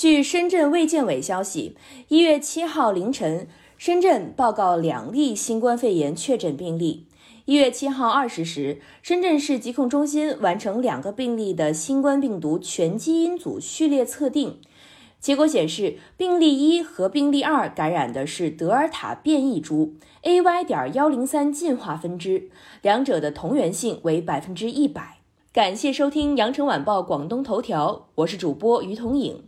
据深圳卫健委消息，一月七号凌晨，深圳报告两例新冠肺炎确诊病例。一月七号二十时，深圳市疾控中心完成两个病例的新冠病毒全基因组序列测定，结果显示，病例一和病例二感染的是德尔塔变异株 AY. 点幺零三进化分支，两者的同源性为百分之一百。感谢收听羊城晚报广东头条，我是主播于彤颖。